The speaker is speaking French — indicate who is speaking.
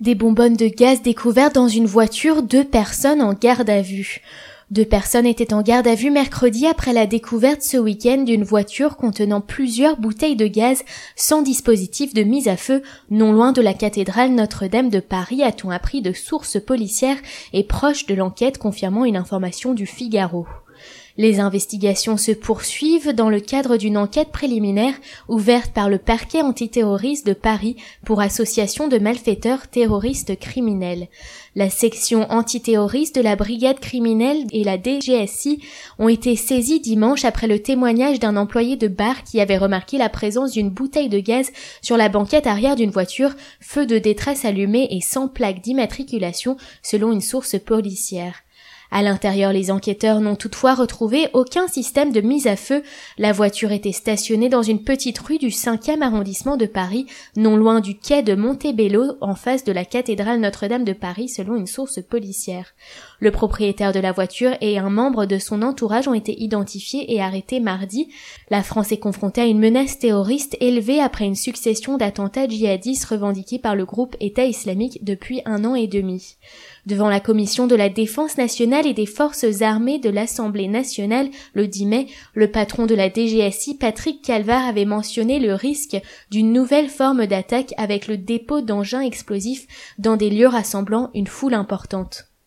Speaker 1: Des bonbonnes de gaz découvertes dans une voiture, deux personnes en garde à vue. Deux personnes étaient en garde à vue mercredi après la découverte ce week-end d'une voiture contenant plusieurs bouteilles de gaz sans dispositif de mise à feu non loin de la cathédrale Notre-Dame de Paris, a-t-on appris de sources policières et proches de l'enquête confirmant une information du Figaro. Les investigations se poursuivent dans le cadre d'une enquête préliminaire ouverte par le parquet antiterroriste de Paris pour association de malfaiteurs terroristes criminels. La section antiterroriste de la brigade criminelle et la DGSI ont été saisies dimanche après le témoignage d'un employé de bar qui avait remarqué la présence d'une bouteille de gaz sur la banquette arrière d'une voiture, feu de détresse allumé et sans plaque d'immatriculation selon une source policière. À l'intérieur, les enquêteurs n'ont toutefois retrouvé aucun système de mise à feu. La voiture était stationnée dans une petite rue du 5e arrondissement de Paris, non loin du quai de Montebello, en face de la cathédrale Notre-Dame de Paris, selon une source policière. Le propriétaire de la voiture et un membre de son entourage ont été identifiés et arrêtés mardi. La France est confrontée à une menace terroriste élevée après une succession d'attentats djihadistes revendiqués par le groupe État islamique depuis un an et demi. Devant la commission de la défense nationale et des forces armées de l'Assemblée nationale le 10 mai, le patron de la DGSI, Patrick Calvar, avait mentionné le risque d'une nouvelle forme d'attaque avec le dépôt d'engins explosifs dans des lieux rassemblant une foule importante.